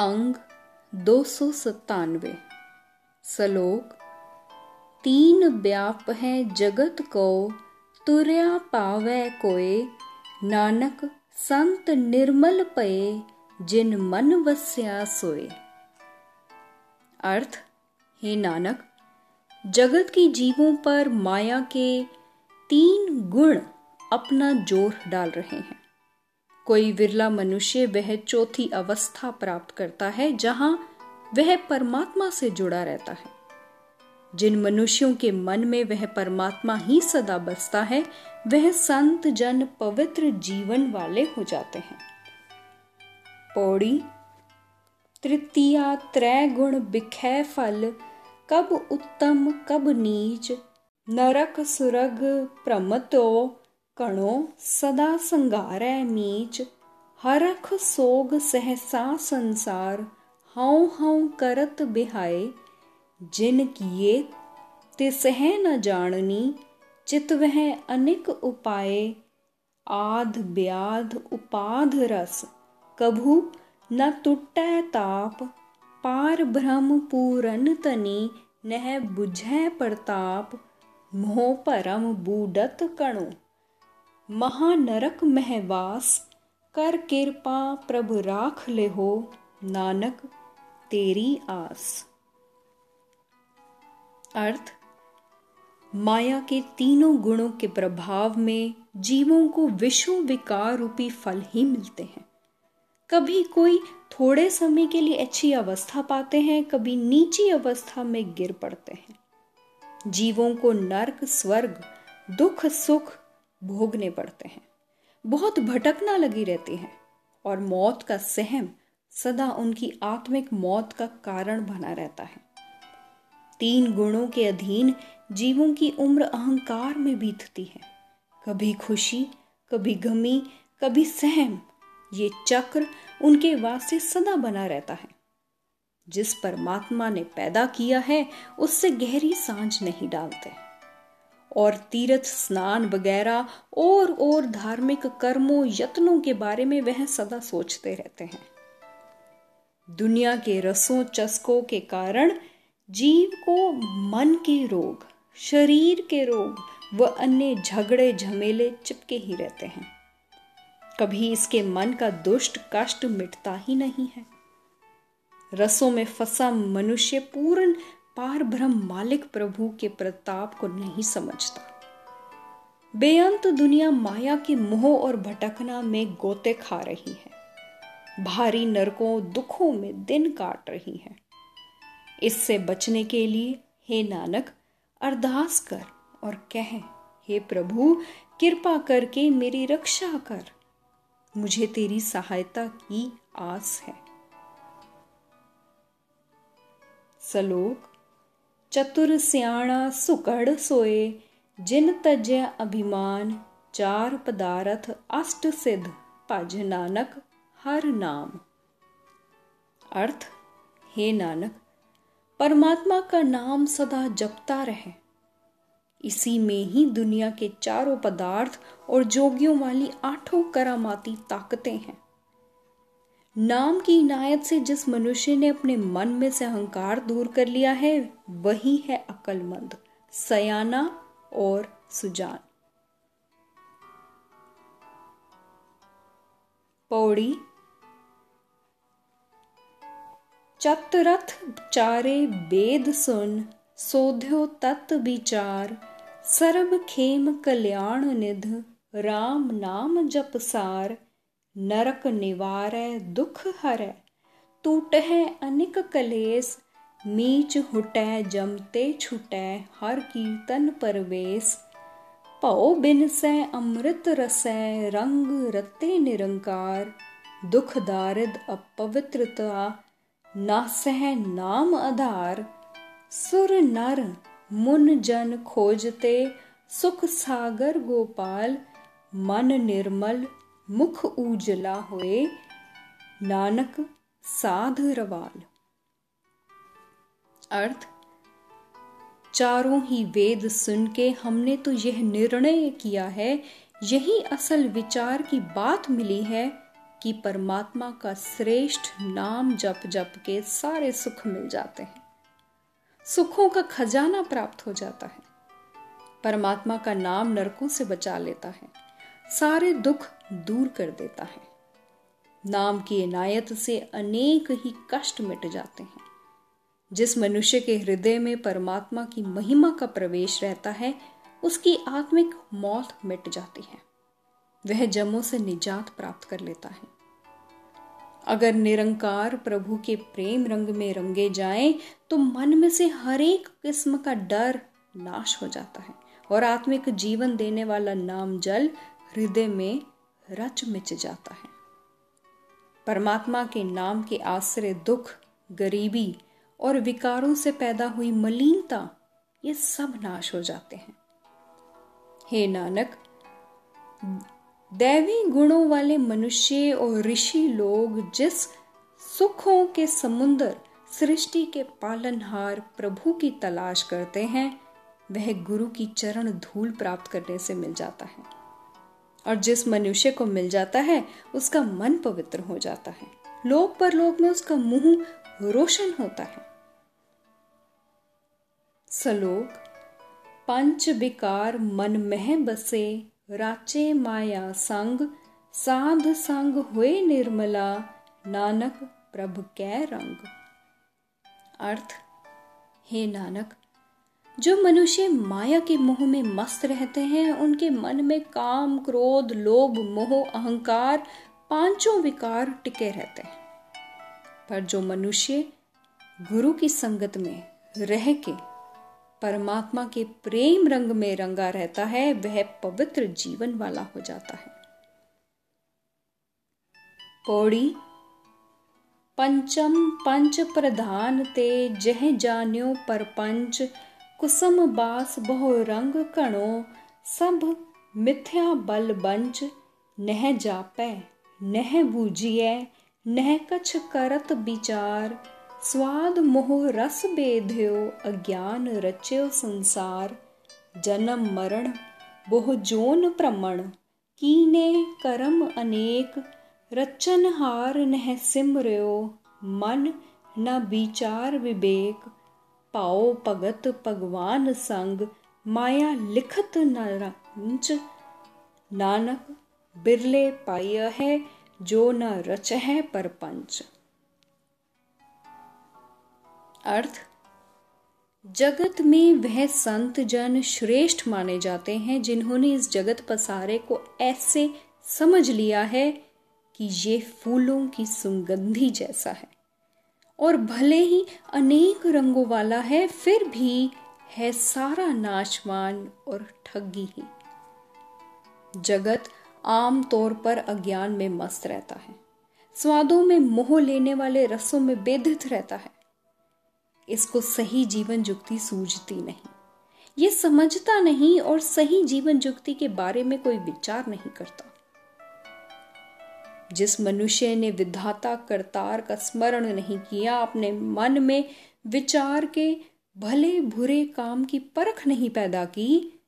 अंग दो सौ सत्तानवे। सलोक तीन व्याप है जगत को, तुरया पावे कोय नानक, संत निर्मल पए, जिन मन वस्या सोए। अर्थ, हे नानक, जगत की जीवों पर माया के तीन गुण अपना ज़ोर डाल रहे हैं। कोई विरला मनुष्य वह चौथी अवस्था प्राप्त करता है, जहाँ वह परमात्मा से जुड़ा रहता है। जिन मनुष्यों के मन में वह परमात्मा ही सदा बसता है, वह संत जन पवित्र जीवन वाले हो जाते हैं। पौड़ी, तृतीया त्रय गुण बिखै फल, कब उत्तम कब नीच, नरक सुरग प्रमतो कणो सदा संगारै मीच, हरख सोग सहसा संसार हौ हौ करत बिहाय जिन किए, ते सह न जाननी, चित वह अनिक उपाय आध ब्याध उपाध रस, कभू न टुटै ताप। पार भ्रम पूरन तनी, नह बुझै प्रताप। मोह परम बूडत कणो। महानरक महवास कर कृपा प्रभु राख ले हो, नानक तेरी आस। अर्थ, माया के तीनों गुणों के प्रभाव में जीवों को विश्व विकार रूपी फल ही मिलते हैं। कभी कोई थोड़े समय के लिए अच्छी अवस्था पाते हैं, कभी नीची अवस्था में गिर पड़ते हैं। जीवों को नरक, स्वर्ग, दुख, सुख भोगने पड़ते हैं। बहुत भटकना लगी रहती है और मौत का सहम सदा उनकी आत्मिक मौत का कारण बना रहता है। तीन गुणों के अधीन जीवों की उम्र अहंकार में बीतती है। कभी खुशी, कभी गमी, कभी सहम, ये चक्र उनके वास्ते सदा बना रहता है। जिस परमात्मा ने पैदा किया है, उससे गहरी साँझ नहीं डालते। और तीर्थ स्नान वगैरह और और धार्मिक कर्मों, यत्नों के बारे में वह सदा सोचते रहते हैं। दुनिया के रसों, चस्कों के कारण जीव को मन के रोग, शरीर के रोग व अन्य झगड़े, झमेले चिपके ही रहते हैं। कभी इसके मन का दुष्ट कष्ट मिटता ही नहीं है। रसों में फंसा मनुष्य पूर्ण पार ब्रह्म मालिक प्रभु के प्रताप को नहीं समझता। बेअंत दुनिया माया के मोह और भटकना में गोते खा रही है। भारी नरकों दुखों में दिन काट रही है। इससे बचने के लिए हे नानक, अरदास कर और कह, हे प्रभु, कृपा करके मेरी रक्षा कर। मुझे तेरी सहायता की आस है। सलोक चतुर सियाणा सुकड़ सोए, जिन तजय अभिमान, चार पदार्थ अष्ट सिद्ध, भज नानक हर नाम। अर्थ, हे नानक, परमात्मा का नाम सदा जपता रहे। इसी में ही दुनिया के चारों पदार्थ और जोगियों वाली आठों करामाती ताकतें हैं। नाम की इनायत से जिस मनुष्य ने अपने मन में से अहंकार दूर कर लिया है, वही है अकलमंद, सयाना और सुजान। पौड़ी, चतरथ चारे वेद सुन, सोध्यो तत् विचार सर्व खेम कल्याण निध, राम नाम जप सार नरक निवारै दुख हरै टूटै अनिक कलेस, मीच हुटै, जमते छुटै, हर कीर्तन परवेश भौ बिनसै अमृत रसै, रंग रते निरंकार। दुख दारिद अपवित्रता नासह नाम आधार। सुर नर, मुन जन खोजते, सुख सागर गोपाल, मन निर्मल मुख उजला होए, नानक साध रवाल। अर्थ, चारों ही वेद सुन के हमने तो यह निर्णय किया है, यही असल विचार की बात मिली है कि परमात्मा का श्रेष्ठ नाम जप जप के सारे सुख मिल जाते हैं। सुखों का खजाना प्राप्त हो जाता है। परमात्मा का नाम नरकों से बचा लेता है। सारे दुख दूर कर देता है। नाम की इनायत से अनेक ही कष्ट मिट जाते हैं। जिस मनुष्य के हृदय में परमात्मा की महिमा का प्रवेश रहता है, उसकी आत्मिक मौत मिट जाती है। वह जमों से निजात प्राप्त कर लेता है। अगर निरंकार प्रभु के प्रेम रंग में रंगे जाएँ तो मन में से हर एक किस्म का डर नाश हो जाता है और आत्मिक जीवन देने वाला नाम जल हृदय में रच मिच जाता है। परमात्मा के नाम के आश्रय दुख, गरीबी और विकारों से पैदा हुई मलिनता, ये सब नाश हो जाते हैं। हे नानक, दैवी गुणों वाले मनुष्य और ऋषि लोग जिस सुखों के समुन्दर सृष्टि के पालनहार प्रभु की तलाश करते हैं, वह गुरु की चरण धूल प्राप्त करने से मिल जाता है। और जिस मनुष्य को मिल जाता है, उसका मन पवित्र हो जाता है। लोक पर लोक में उसका मुँह रोशन होता है। सलोक, पंच विकार मन मह बसे, राचे माया संग, साध संग हुए निर्मला, नानक प्रभ कै रंग। अर्थ, हे नानक जो मनुष्य माया के मोह में मस्त रहते हैं, उनके मन में काम, क्रोध, लोभ, मोह, अहंकार पाँचों विकार टिके रहते हैं। पर जो मनुष्य गुरु की संगत में रह के परमात्मा के प्रेम रंग में रंगा रहता है, वह पवित्र जीवन वाला हो जाता है। पौड़ी, पंचम पंच प्रधान ते जह जान्यो परपंच कुसुम बास बहु रंग कणो, सब मिथ्या बल बंच नह जापै, नह बूझिए नह कछ करत विचार। स्वाद मोह रस बेध्यो, अज्ञान रच्यो संसार। जन्म मरण, बहु जोन प्रमण, कीने कर्म अनेक। रचन हार नह सिमरयो, मन न विचार विवेक। पाओ भगत भगवान संग माया लिखत नरंच नानक बिरले पाय है जो न रच है परपंच अर्थ जगत में वह संत जन श्रेष्ठ माने जाते हैं जिन्होंने इस जगत पसारे को ऐसे समझ लिया है कि ये फूलों की सुगंधी जैसा है और भले ही अनेक रंगों वाला है, फिर भी है सारा नाशवान और ठगी ही। जगत आम तौर पर अज्ञान में मस्त रहता है। स्वादों में मोह लेने वाले रसों में बेधित रहता है। इसको सही जीवन जुक्ति सूझती नहीं। ये समझता नहीं और सही जीवन जुक्ति के बारे में कोई विचार नहीं करता। जिस मनुष्य ने विधाता करतार का स्मरण नहीं किया, अपने मन में विचार के भले बुरे काम की परख नहीं पैदा की,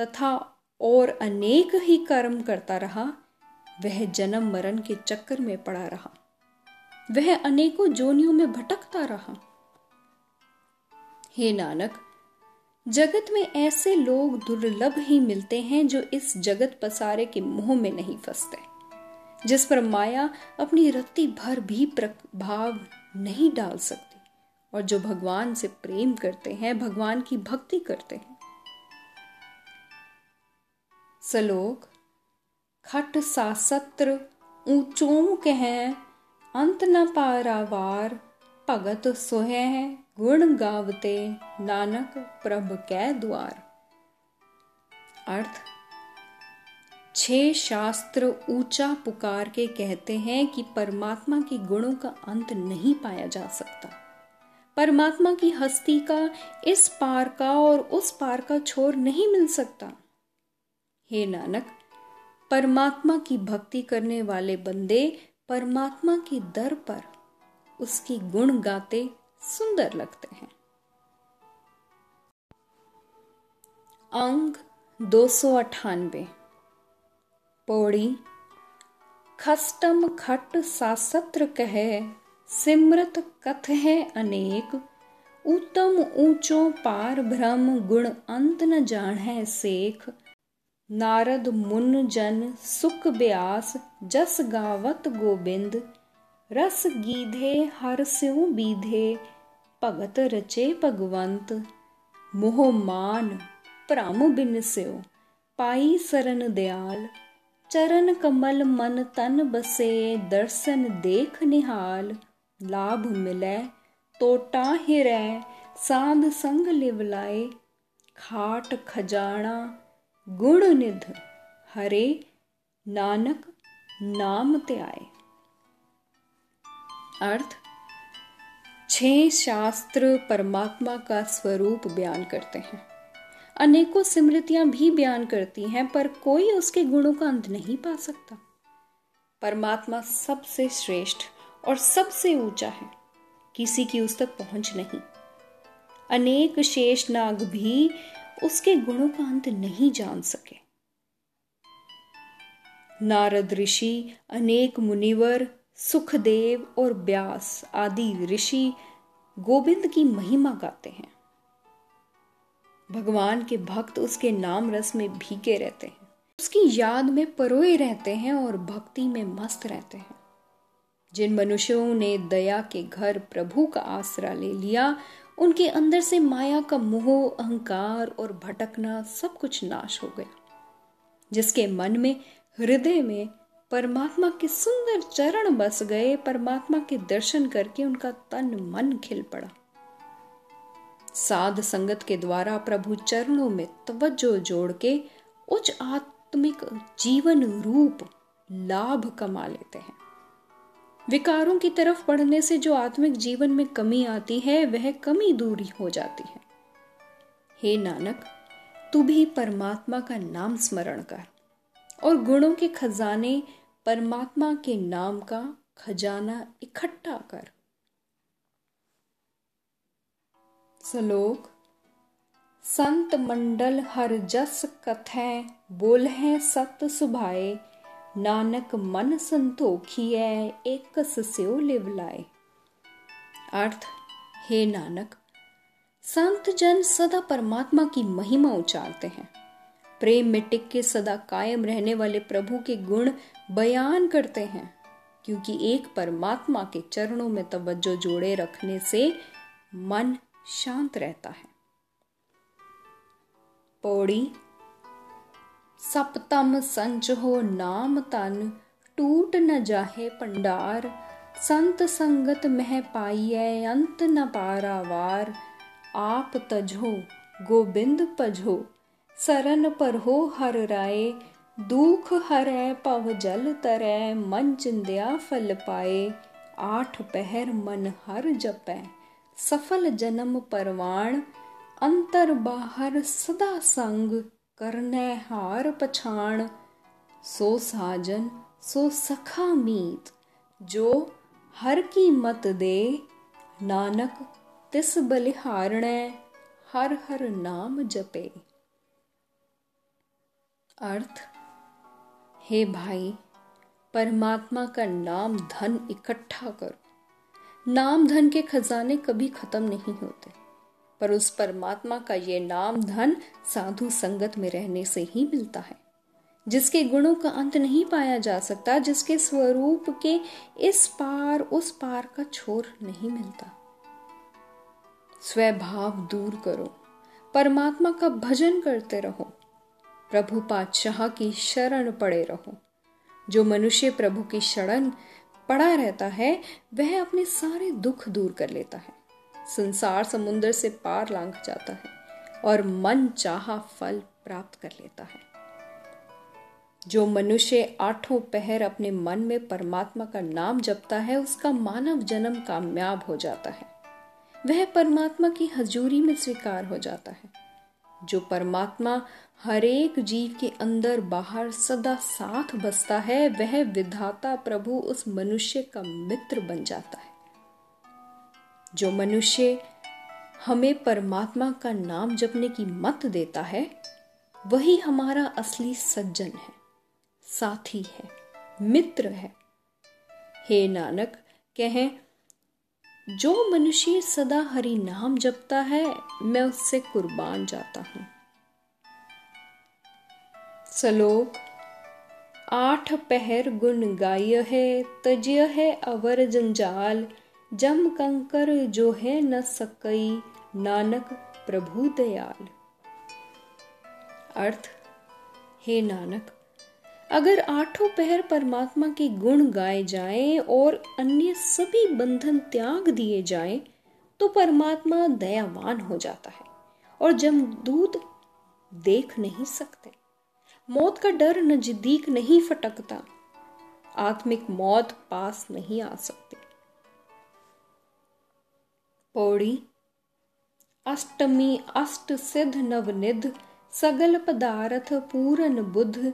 तथा और अनेक ही कर्म करता रहा, वह जन्म मरण के चक्कर में पड़ा रहा। वह अनेकों जोनियों में भटकता रहा। हे नानक, जगत में ऐसे लोग दुर्लभ ही मिलते हैं जो इस जगत पसारे के मुँह में नहीं फंसते। जिस पर माया अपनी रत्ती भर भी प्रभाव नहीं डाल सकती। और जो भगवान से प्रेम करते हैं, भगवान की भक्ति करते हैं। सलोक, खट सासत्र ऊंचों कह, अंत न पारावार, भगत सोह गुण गावते, नानक प्रभ कै द्वार। अर्थ छह शास्त्र ऊँचा पुकार के कहते हैं कि परमात्मा के गुणों का अंत नहीं पाया जा सकता। परमात्मा की हस्ती का इस पार का और उस पार का छोर नहीं मिल सकता। हे नानक, परमात्मा की भक्ति करने वाले बंदे परमात्मा के दर पर उसकी गुण गाते सुंदर लगते हैं। अंग दो सौ अठानवे पौड़ी खष्टम खट सासत्र कहे, सिमरत कथ है अनेक उत्तम ऊंचो पार भ्रम गुण अंत न जान है सेख। नारद मुन जन सुख ब्यास, जस गावत गोबिंद, रस गीधे हर स्यों बीधे, भगत रचे भगवंत, मोह मान भ्रम बिन स्यो पाई सरन दयाल। चरण कमल मन तन बसे, दर्शन देख निहाल। लाभ मिले टोटा हिरै साध संग लिवलाए खाट खजाना, गुण निध, हरे नानक नाम त्याय। अर्थ, छह शास्त्र परमात्मा का स्वरूप बयान करते हैं। अनेकों स्मृतियाँ भी बयान करती हैं, पर कोई उसके गुणों का अंत नहीं पा सकता। परमात्मा सबसे श्रेष्ठ और सबसे ऊँचा है, किसी की उस तक पहुँच नहीं। अनेक शेष नाग भी उसके गुणों का अंत नहीं जान सके। नारद ऋषि, अनेक मुनिवर, सुखदेव और व्यास आदि ऋषि गोविंद की महिमा गाते हैं। भगवान के भक्त उसके नाम रस में भीगे रहते हैं। उसकी याद में परोए रहते हैं और भक्ति में मस्त रहते हैं। जिन मनुष्यों ने दया के घर प्रभु का आसरा ले लिया, उनके अंदर से माया का मोह, अहंकार और भटकना सब कुछ नाश हो गया। जिसके मन में, हृदय में परमात्मा के सुंदर चरण बस गए, परमात्मा के दर्शन करके उनका तन मन खिल पड़ा। साध संगत के द्वारा प्रभु चरणों में तवज्जो जोड़ के उच्च आत्मिक जीवन रूप लाभ कमा लेते हैं। विकारों की तरफ़ पढ़ने से जो आत्मिक जीवन में कमी आती है, वह कमी दूरी हो जाती है। हे नानक, तू भी परमात्मा का नाम स्मरण कर और गुणों के खजाने परमात्मा के नाम का खजाना इकट्ठा कर। सलोक, संत मंडल हर जस कथै बोल है सत सुभाए, नानक मन संतोखिए एक स्यो लिव लाए। अर्थ, हे नानक, संत जन सदा परमात्मा की महिमा उचारते हैं। प्रेम में टिक के सदा कायम रहने वाले प्रभु के गुण बयान करते हैं, क्योंकि एक परमात्मा के चरणों में तवज्जो जोड़े रखने से मन शांत रहता है। पौड़ी, सप्तम संच हो नाम तन, टूट न जाहे पंडार संत संगत मह पाइय अंत न पारावार आप तजो, गोबिंद पजो सरन पर हो हर राय, दुख हरै पव जल तरै मन चिंदिया फल पाए, आठ पहर मन हर जपै। सफल जन्म परवाण, अंतर बाहर सदा संग करने हार पछाण। सो साजन, सो सखा मीत, जो हर की मत दे, नानक तिस बलिहारणे हर हर नाम जपे। अर्थ, हे भाई, परमात्मा का नाम धन इकट्ठा करो। नाम धन के खजाने कभी खत्म नहीं होते। पर उस परमात्मा का ये नाम धन साधु संगत में रहने से ही मिलता है, जिसके गुणों का अंत नहीं पाया जा सकता, जिसके स्वरूप के इस पार, उस पार का छोर नहीं मिलता। स्वभाव दूर करो, परमात्मा का भजन करते रहो, प्रभु पातशाह की शरण पड़े रहो। जो मनुष्य प्रभु की शरण पड़ा रहता है, वह अपने सारे दुख दूर कर लेता है। संसार समुद्र से पार लांघ जाता है और मन चाहा फल प्राप्त कर लेता है। जो मनुष्य आठों पहर अपने मन में परमात्मा का नाम जपता है, उसका मानव जन्म कामयाब हो जाता है। वह परमात्मा की हजूरी में स्वीकार हो जाता है। जो परमात्मा हरेक जीव के अंदर बाहर सदा साथ बसता है, वह विधाता प्रभु उस मनुष्य का मित्र बन जाता है। जो मनुष्य हमें परमात्मा का नाम जपने की मत देता है, वही हमारा असली सज्जन है, साथी है, मित्र है। हे नानक, कहें, जो मनुष्य सदा हरि नाम जपता है, मैं उससे कुर्बान जाता हूँ। सलोक, आठ पहर गुण गाय है, तजय है अवर जंजाल, जम कंकर जो है न सकई, नानक प्रभु दयाल। अर्थ, हे नानक, अगर आठों पहर परमात्मा के गुण गाए जाएँ और अन्य सभी बंधन त्याग दिए जाएँ तो परमात्मा दयावान हो जाता है और जमदूत देख नहीं सकते। मौत का डर नज़दीक नहीं फटकता। आत्मिक मौत पास नहीं आ सकती। पौड़ी, अष्टमी अष्ट सिद्ध नवनिध सगल पदार्थ पूरन बुद्ध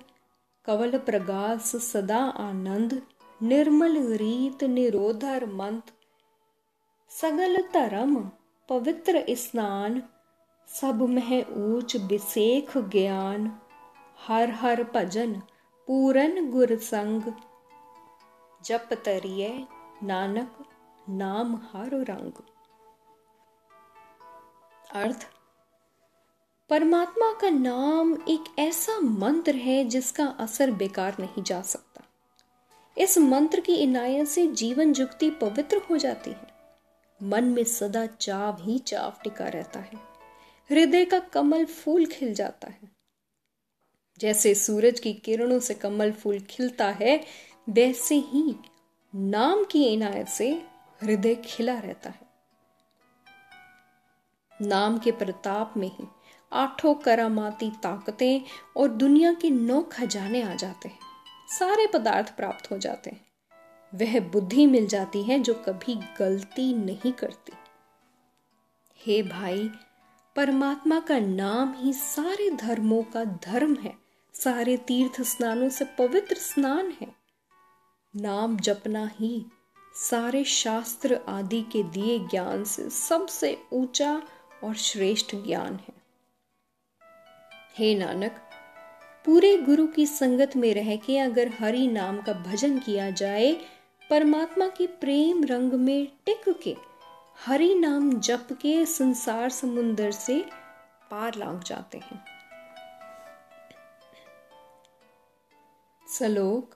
कवल प्रगास सदा आनंद, निर्मल रीत निरोधर मंत सगल धर्म पवित्र स्नान, सब मह ऊंच विशेख ज्ञान। हर हर भजन पूरन गुर संग। जप तरिए नानक, नाम हर रंग। अर्थ, परमात्मा का नाम एक ऐसा मंत्र है जिसका असर बेकार नहीं जा सकता। इस मंत्र की इनायत से जीवन जुक्ति पवित्र हो जाती है। मन में सदा चाव ही चाव टिका रहता है। हृदय का कमल फूल खिल जाता है। जैसे सूरज की किरणों से कमल फूल खिलता है, वैसे ही नाम की इनायत से हृदय खिला रहता है। नाम के प्रताप में ही आठों करामाती ताकतें और दुनिया के नौ खजाने आ जाते हैं। सारे पदार्थ प्राप्त हो जाते हैं। वह बुद्धि मिल जाती है जो कभी गलती नहीं करती। हे भाई, परमात्मा का नाम ही सारे धर्मों का धर्म है। सारे तीर्थ स्नानों से पवित्र स्नान है। नाम जपना ही सारे शास्त्र आदि के दिए ज्ञान से सबसे ऊँचा और श्रेष्ठ ज्ञान है। हे नानक, पूरे गुरु की संगत में रह के अगर हरि नाम का भजन किया जाए, परमात्मा के प्रेम रंग में टिक के हरि नाम जप के संसार समुन्दर से पार लांग जाते हैं। सलोक,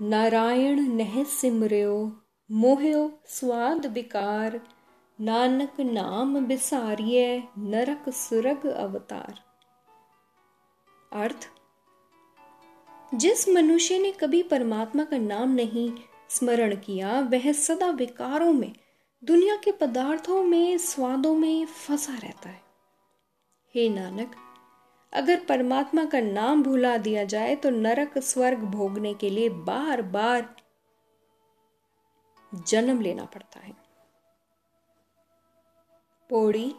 नारायण नह सिमर्यो, मोह्यो स्वाद विकार, नानक नाम बिसारिय नरक सुरग अवतार। अर्थ, जिस मनुष्य ने कभी परमात्मा का नाम नहीं स्मरण किया, वह सदा विकारों में, दुनिया के पदार्थों में, स्वादों में फंसा रहता है। हे नानक अगर परमात्मा का नाम भुला दिया जाए तो नरक स्वर्ग भोगने के लिए बार बार जन्म लेना पड़ता है। पौड़ी,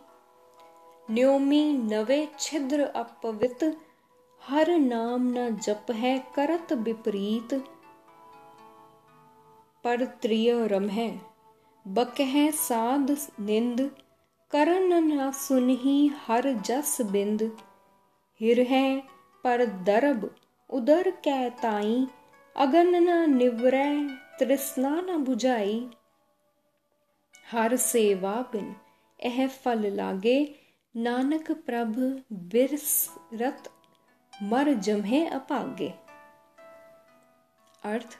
न्योमी, नवे, छिद्र, अपवित, हर नाम न जप है, करत विपरीत पर त्रिय रम है। बक है साध, निंद करन न सुनही, हर जस बिंद। हिर है, पर दरब उदर कै ताई। अगन न निवरै, तृष्णा न बुझाई। हर सेवा बिन एह फल लागे, नानक प्रभ बिरसरत मर जमहे अपागे। अर्थ,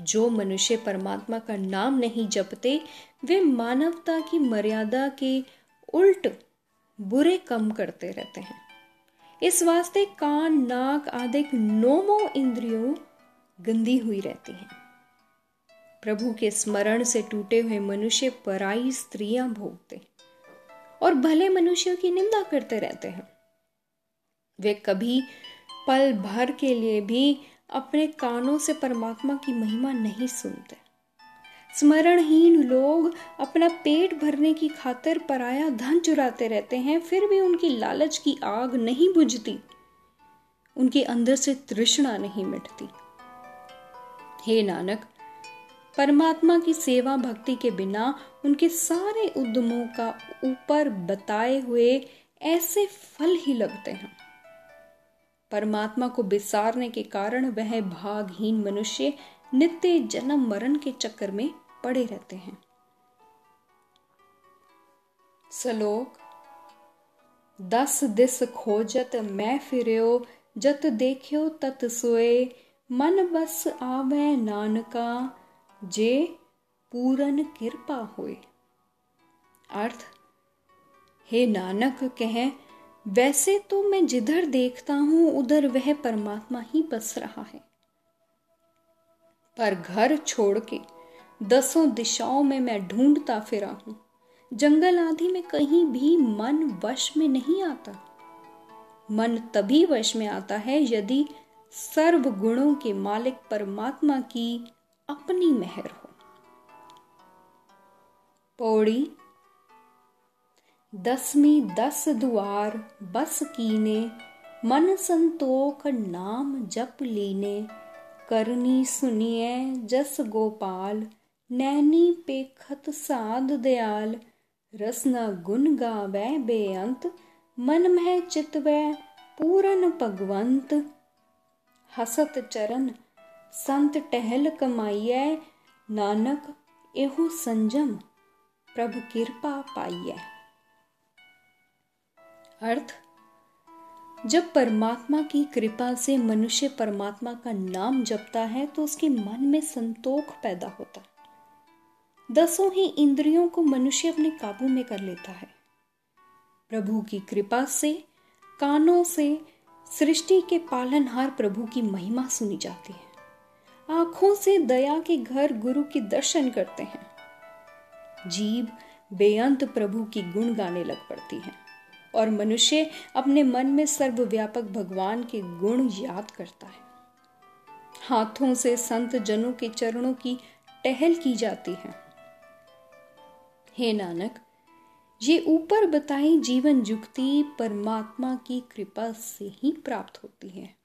जो मनुष्य परमात्मा का नाम नहीं जपते, वे मानवता की मर्यादा के उल्ट बुरे कम करते रहते हैं। इस वास्ते कान, नाक आदि नोमो इंद्रियों गंदी हुई रहती हैं। प्रभु के स्मरण से टूटे हुए मनुष्य पराई स्त्रियाँ भोगते और भले मनुष्यों की निंदा करते रहते हैं। वे कभी पल भर के लिए भी अपने कानों से परमात्मा की महिमा नहीं सुनते। स्मरणहीन लोग अपना पेट भरने की खातिर पराया धन चुराते रहते हैं, फिर भी उनकी लालच की आग नहीं बुझती। उनके अंदर से तृष्णा नहीं मिटती। हे नानक, परमात्मा की सेवा भक्ति के बिना उनके सारे उद्यमों का ऊपर बताए हुए ऐसे फल ही लगते हैं। परमात्मा को बिसारने के कारण वह भागहीन मनुष्य नित्य जन्म मरण के चक्कर में पड़े रहते हैं। सलोक, दस दिस खोजत मैं फिरो जत देखियो तत सोए, मन बस आवे नानका, जे पूरन कृपा होए। अर्थ, हे नानक कह, वैसे तो मैं जिधर देखता हूँ, उधर वह परमात्मा ही बस रहा है। पर घर छोड़ के दसों दिशाओं में मैं ढूंढता फिरा हूँ। जंगल आदि में कहीं भी मन वश में नहीं आता। मन तभी वश में आता है यदि सर्व गुणों के मालिक परमात्मा की अपनी मेहर हो। पौड़ी, दसवीं दस द्वार बस कीने, मन संतोख नाम जप लीने। करनी सुनिए जस गोपाल नैनी पेखत साध दयाल रसना गुण गावे बेअंत मन में चितवै पूरन भगवंत हसत चरण संत टहल कमाइए नानक एहु संजम प्रभु कृपा पाइए अर्थ जब परमात्मा की कृपा से मनुष्य परमात्मा का नाम जपता है तो उसके मन में संतोख पैदा होता है। दसों ही इंद्रियों को मनुष्य अपने काबू में कर लेता है। प्रभु की कृपा से, कानों से, सृष्टि के पालनहार प्रभु की महिमा सुनी जाती है। आँखों से दया के घर गुरु की दर्शन करते हैं। जीव बेअंत प्रभु की गुण गाने लग पड़ती है। और मनुष्य अपने मन में सर्वव्यापक भगवान के गुण याद करता है। हाथों से संत जनों के चरणों की टहल की जाती है। हे नानक, ये ऊपर बताई जीवन जुक्ति परमात्मा की कृपा से ही प्राप्त होती है।